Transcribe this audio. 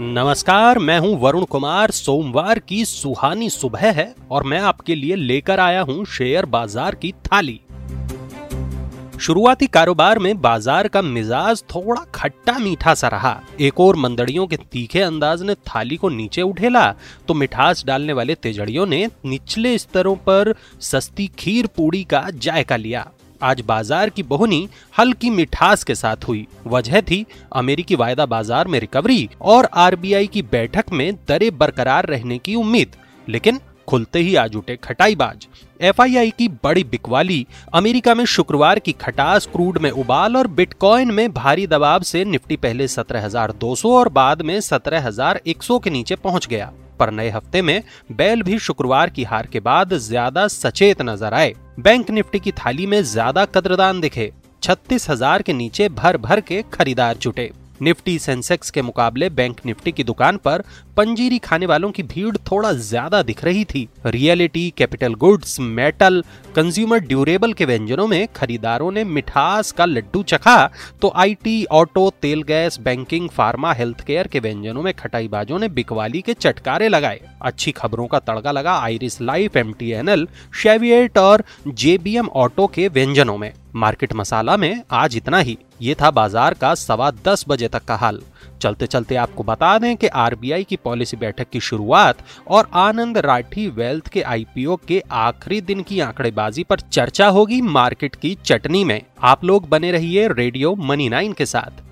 नमस्कार, मैं हूँ वरुण कुमार। सोमवार की सुहानी सुबह है और मैं आपके लिए लेकर आया हूँ शेयर बाज़ार की थाली। शुरुआती कारोबार में बाज़ार का मिजाज थोड़ा खट्टा मीठा सा रहा। एक और मंदड़ियों के तीखे अंदाज ने थाली को नीचे उठेला तो मिठास डालने वाले तेजड़ियों ने निचले स्तरों पर सस्ती खीर पूड़ी का जायका लिया। आज बाज़ार की बोहनी हल्की मिठास के साथ हुई। वजह थी अमेरिकी वायदा बाज़ार में रिकवरी और आरबीआई की बैठक में दरें बरकरार रहने की उम्मीद। लेकिन खुलते ही आज उठे खटाईबाज। एफआईआई की बड़ी बिकवाली अमेरिका में शुक्रवार की खटास क्रूड में उबाल और बिटकॉइन में भारी दबाव से निफ्टी पहले 17,200 और बाद में 17,100 के नीचे पहुँच गया। पर नए हफ़्ते में बैल भी शुक्रवार की हार के बाद ज़्यादा सचेत नज़र आए। बैंक निफ्टी की थाली में ज़्यादा कद्रदान दिखे। छत्तीस हज़ार के नीचे भर भर के खरीदार जुटे। निफ्टी सेंसेक्स के मुकाबले बैंक निफ्टी की दुकान पर पंजीरी खाने वालों की भीड़ थोड़ा ज़्यादा दिख रही थी। Realty, capital goods, metal, consumer durable के व्यंजनों में खरीदारों ने मिठास का लड्डू चखा तो आईटी, ऑटो, तेल gas, banking, pharma health care के व्यंजनों में खटाईबाजों ने बिकवाली के चटकारे लगाए। अच्छी खबरों का तड़का लगा Iris life, M T N L Cheviot और जेबीएम ऑटो के व्यंजनों में। मार्केट मसाला में आज इतना ही। ये था बाज़ार का सवा दस बजे तक का हाल। चलते चलते आपको बता दें कि आरबीआई की पॉलिसी बैठक की शुरुआत और आनंद राठी वेल्थ के आईपीओ के आखिरी दिन की आंकड़ेबाजी पर चर्चा होगी मार्केट की चटनी में। आप लोग बने रहिए रेडियो मनी नाइन के साथ।